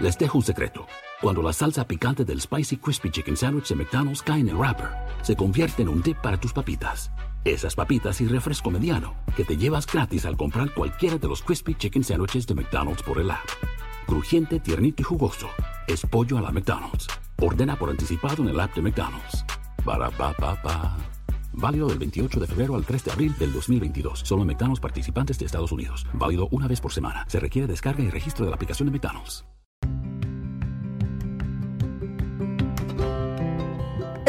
Les dejo un secreto. Cuando la salsa picante del Spicy Crispy Chicken Sandwich de McDonald's cae en el wrapper, se convierte en un dip para tus papitas. Esas papitas y refresco mediano que te llevas gratis al comprar cualquiera de los Crispy Chicken Sandwiches de McDonald's por el app. Crujiente, tiernito y jugoso. Es pollo a la McDonald's. Ordena por anticipado en el app de McDonald's. Para pa pa pa. Válido del 28 de febrero al 3 de abril del 2022. Solo en McDonald's participantes de Estados Unidos. Válido una vez por semana. Se requiere descarga y registro de la aplicación de McDonald's.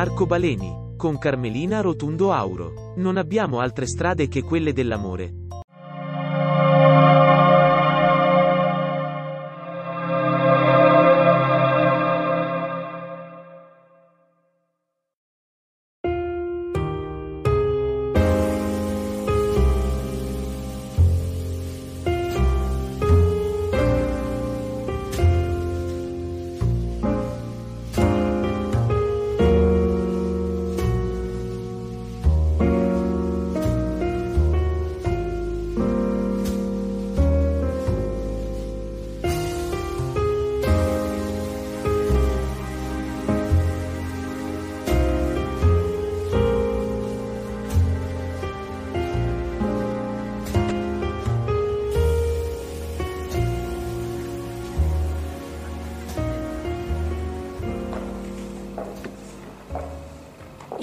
Arcobaleni, con Carmelina Rotundo Auro. Non abbiamo altre strade che quelle dell'amore.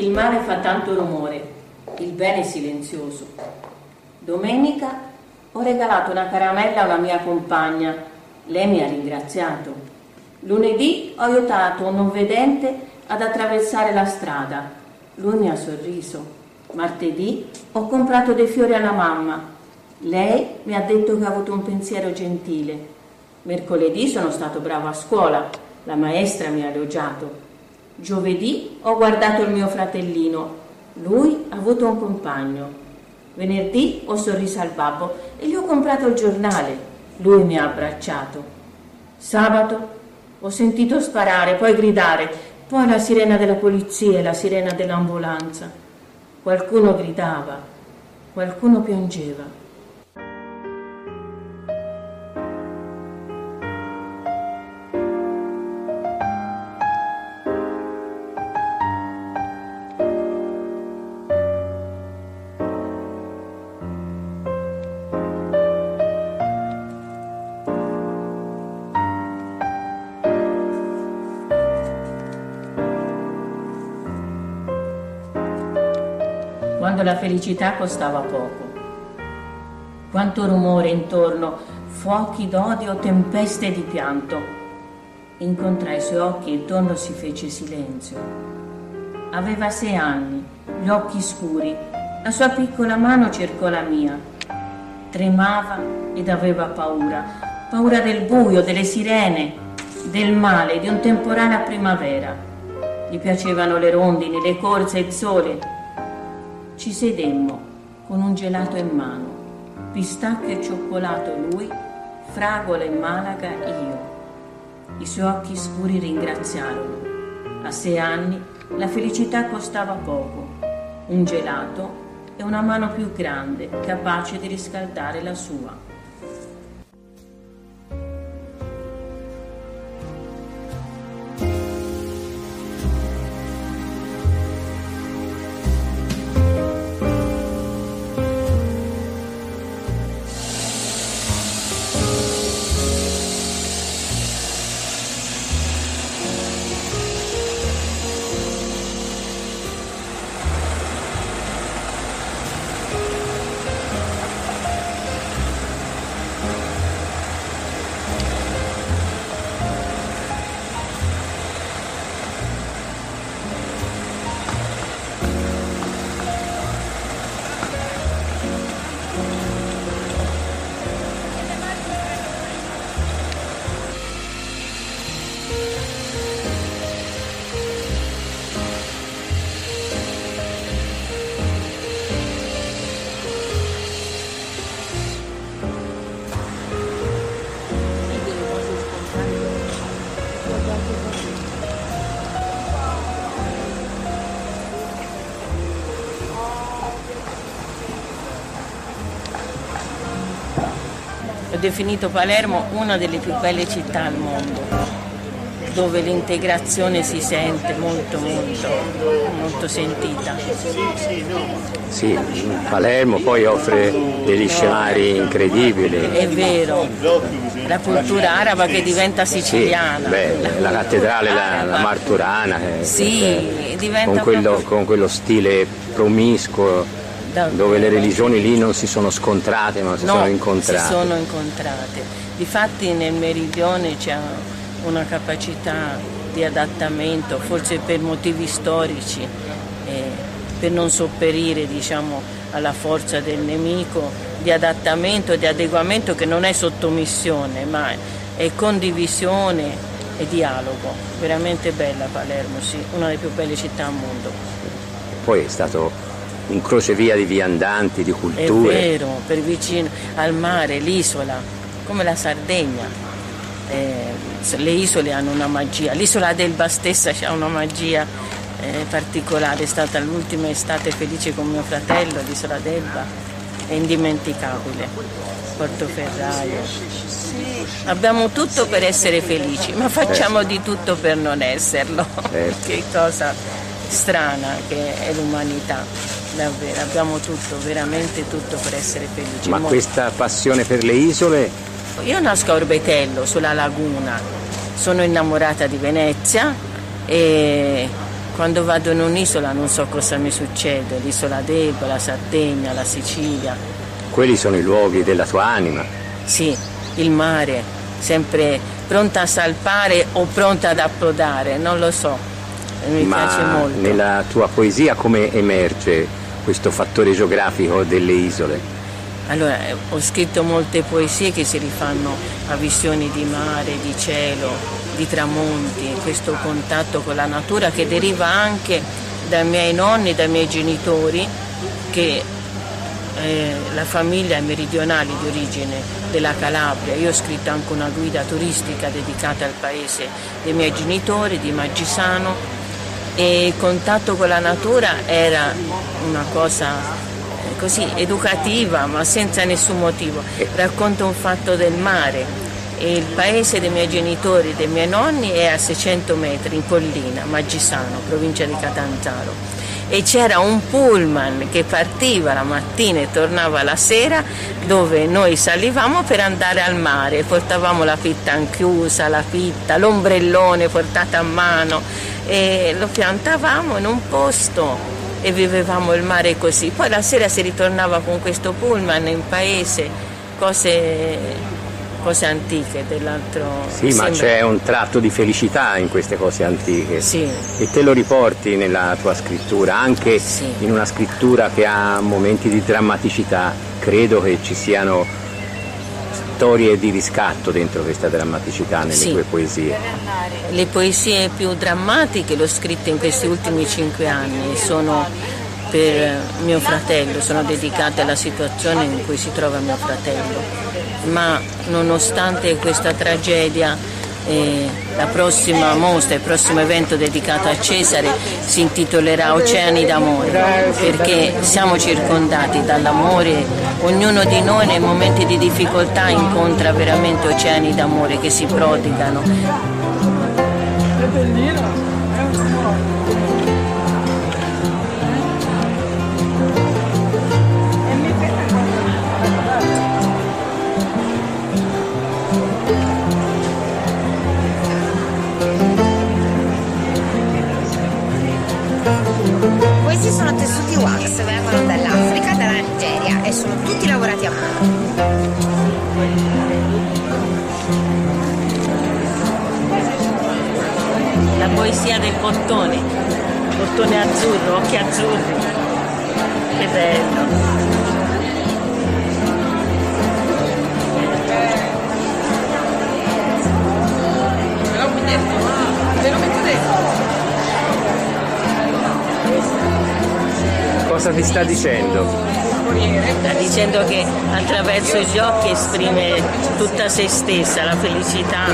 Il male fa tanto rumore, il bene è silenzioso. Domenica ho regalato una caramella a una mia compagna, lei mi ha ringraziato. Lunedì ho aiutato un non vedente ad attraversare la strada, lui mi ha sorriso. Martedì ho comprato dei fiori alla mamma, lei mi ha detto che ha avuto un pensiero gentile. Mercoledì sono stato bravo a scuola, la maestra mi ha elogiato. Giovedì ho guardato il mio fratellino, lui ha avuto un compagno. Venerdì ho sorriso al babbo e gli ho comprato il giornale, lui mi ha abbracciato. Sabato ho sentito sparare, poi gridare, poi la sirena della polizia e la sirena dell'ambulanza. Qualcuno gridava, qualcuno piangeva. La felicità costava poco. Quanto rumore intorno, fuochi d'odio, tempeste di pianto. Incontrai i suoi occhi e intorno si fece silenzio. Aveva sei anni, gli occhi scuri, la sua piccola mano cercò la mia. Tremava ed aveva paura, paura del buio, delle sirene, del male, di un temporale a primavera. Gli piacevano le rondini, le corse, il sole, ci sedemmo con un gelato in mano, pistacchio e cioccolato lui, fragola e Malaga io. I suoi occhi scuri ringraziarono. A sei anni la felicità costava poco, un gelato e una mano più grande capace di riscaldare la sua. Definito Palermo una delle più belle città al mondo dove l'integrazione si sente molto molto molto sentita. Sì, Palermo poi offre degli scenari incredibili. È vero, la cultura araba che diventa siciliana. Sì, beh, la cattedrale, la, la Marturana, eh, sì, eh, con, quello, con quello stile promiscuo dove le religioni lì non si sono scontrate ma si no, sono incontrate. Si sono incontrate. Difatti nel meridione c'è una capacità di adattamento, forse per motivi storici, eh, per non sopperire diciamo, alla forza del nemico, di adattamento di adeguamento che non è sottomissione, ma è condivisione e dialogo. Veramente bella Palermo, sì, una delle più belle città al mondo. Poi è stato un crocevia di viandanti, di culture. È vero, per vicino al mare, l'isola, come la Sardegna eh, le isole hanno una magia, l'isola d'Elba stessa ha una magia eh, particolare, è stata l'ultima estate felice con mio fratello, l'isola d'Elba, è indimenticabile, Portoferraio. Abbiamo tutto per essere felici, ma facciamo di tutto per non esserlo. Certo. che cosa strana che è l'umanità. Davvero, abbiamo tutto, veramente tutto per essere felici. Ma questa passione per le isole io nasco a Orbetello, sulla laguna, sono innamorata di Venezia e quando vado in un'isola non so cosa mi succede, l'isola d'Elba, la Sardegna, la Sicilia. Quelli sono i luoghi della tua anima? Sì, il mare, sempre pronta a salpare o pronta ad approdare, non lo so, mi Ma piace molto. Nella tua poesia come emerge questo fattore geografico delle isole? Allora, ho scritto molte poesie che si rifanno a visioni di mare, di cielo, di tramonti, questo contatto con la natura che deriva anche dai miei nonni, dai miei genitori, che eh, la famiglia è meridionale di origine della Calabria. Io ho scritto anche una guida turistica dedicata al paese dei miei genitori, di Maggisano, e il contatto con la natura era una cosa così educativa ma senza nessun motivo. Racconto un fatto del mare. Il paese dei miei genitori dei miei nonni è a 600 metri in collina, Maggisano, provincia di Catanzaro. E c'era un pullman che partiva la mattina e tornava la sera dove noi salivamo per andare al mare, portavamo la fitta chiusa, la fitta, l'ombrellone portato a mano e lo piantavamo in un posto e vivevamo il mare così. Poi la sera si ritornava con questo pullman in paese, cose, cose antiche dell'altro. Sì, ma c'è un tratto di felicità in queste cose antiche. Sì. E te lo riporti nella tua scrittura, anche sì. in una scrittura che ha momenti di drammaticità. Credo che ci siano storie di riscatto dentro questa drammaticità nelle sì. tue poesie. Le poesie più drammatiche le ho scritte in questi ultimi cinque anni, sono per mio fratello, sono dedicate alla situazione in cui si trova mio fratello. Ma nonostante questa tragedia e la prossima mostra, il prossimo evento dedicato a Cesare si intitolerà Oceani d'amore, perché siamo circondati dall'amore, ognuno di noi nei momenti di difficoltà incontra veramente oceani d'amore che si prodigano. È bellino. poesia Cosa ti sta dicendo? sta dicendo che attraverso gli occhi esprime tutta se stessa, la felicità,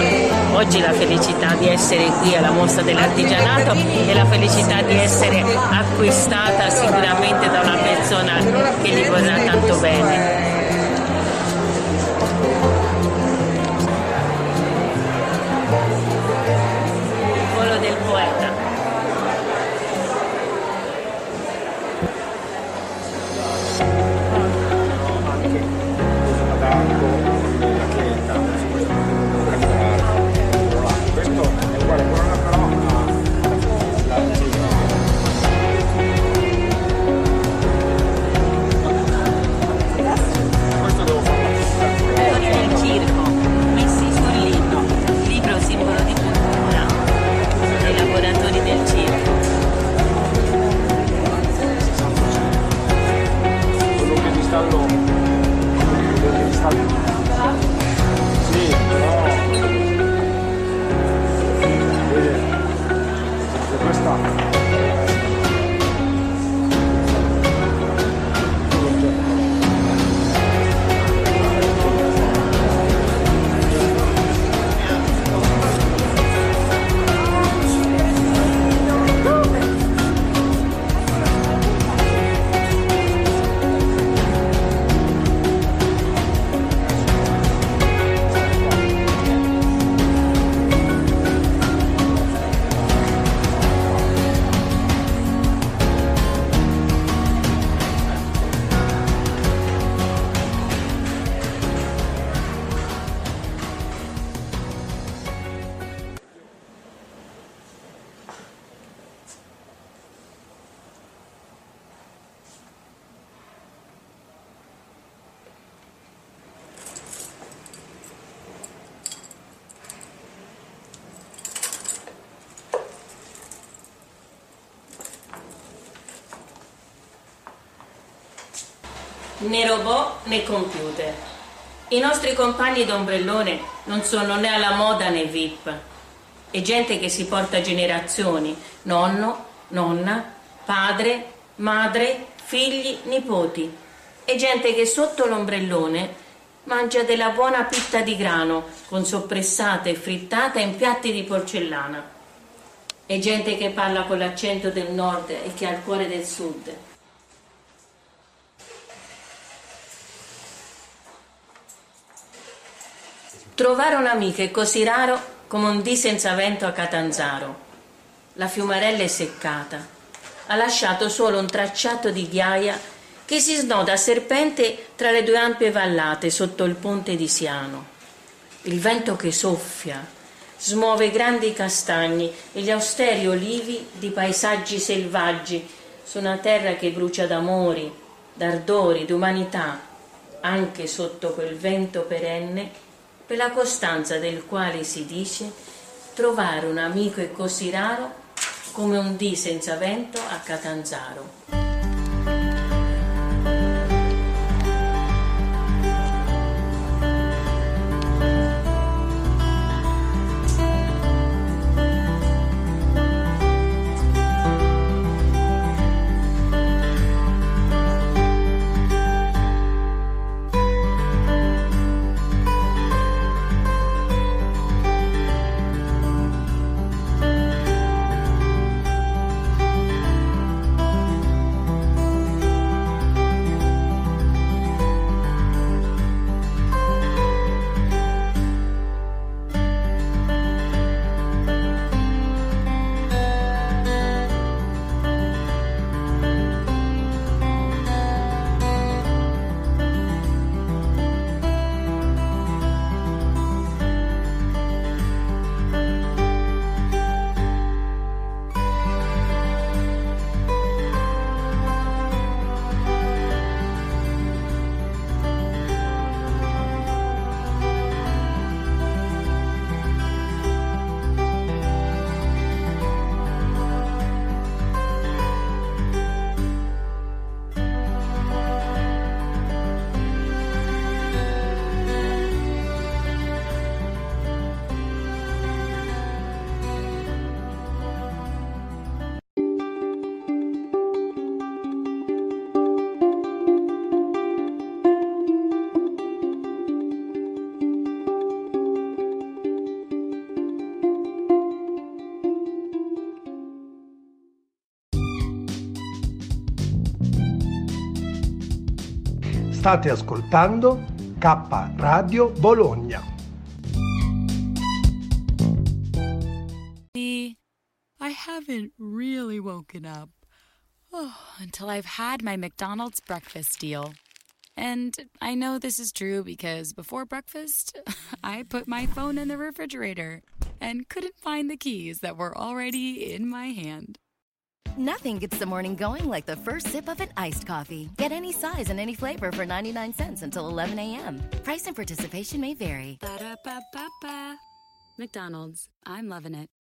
oggi la felicità di essere qui alla mostra dell'artigianato e la felicità di essere acquistata sicuramente da una persona che gli vorrà tanto bene. Né robot né computer. I nostri compagni d'ombrellone non sono né alla moda né VIP. È gente che si porta generazioni, nonno, nonna, padre, madre, figli, nipoti. È gente che sotto l'ombrellone mangia della buona pitta di grano con soppressata e frittata in piatti di porcellana. È gente che parla con l'accento del nord e che ha il cuore del sud. Trovare un'amica è così raro come un dì senza vento a Catanzaro. La fiumarella è seccata. Ha lasciato solo un tracciato di ghiaia che si snoda a serpente tra le due ampie vallate sotto il ponte di Siano. Il vento che soffia smuove grandi castagni e gli austeri olivi di paesaggi selvaggi su una terra che brucia d'amori, d'ardori, d'umanità, anche sotto quel vento perenne, per la costanza del quale si dice trovare un amico è così raro come un dì senza vento a Catanzaro. State ascoltando K Radio Bologna. I haven't really woken up. Oh, until I've had my McDonald's breakfast deal. And I know this is true because before breakfast, I put my phone in the refrigerator and couldn't find the keys that were already in my hand. Nothing gets the morning going like the first sip of an iced coffee. Get any size and any flavor for 99 cents until 11 a.m. Price and participation may vary. Ba-da-ba-ba-ba. McDonald's. I'm loving it.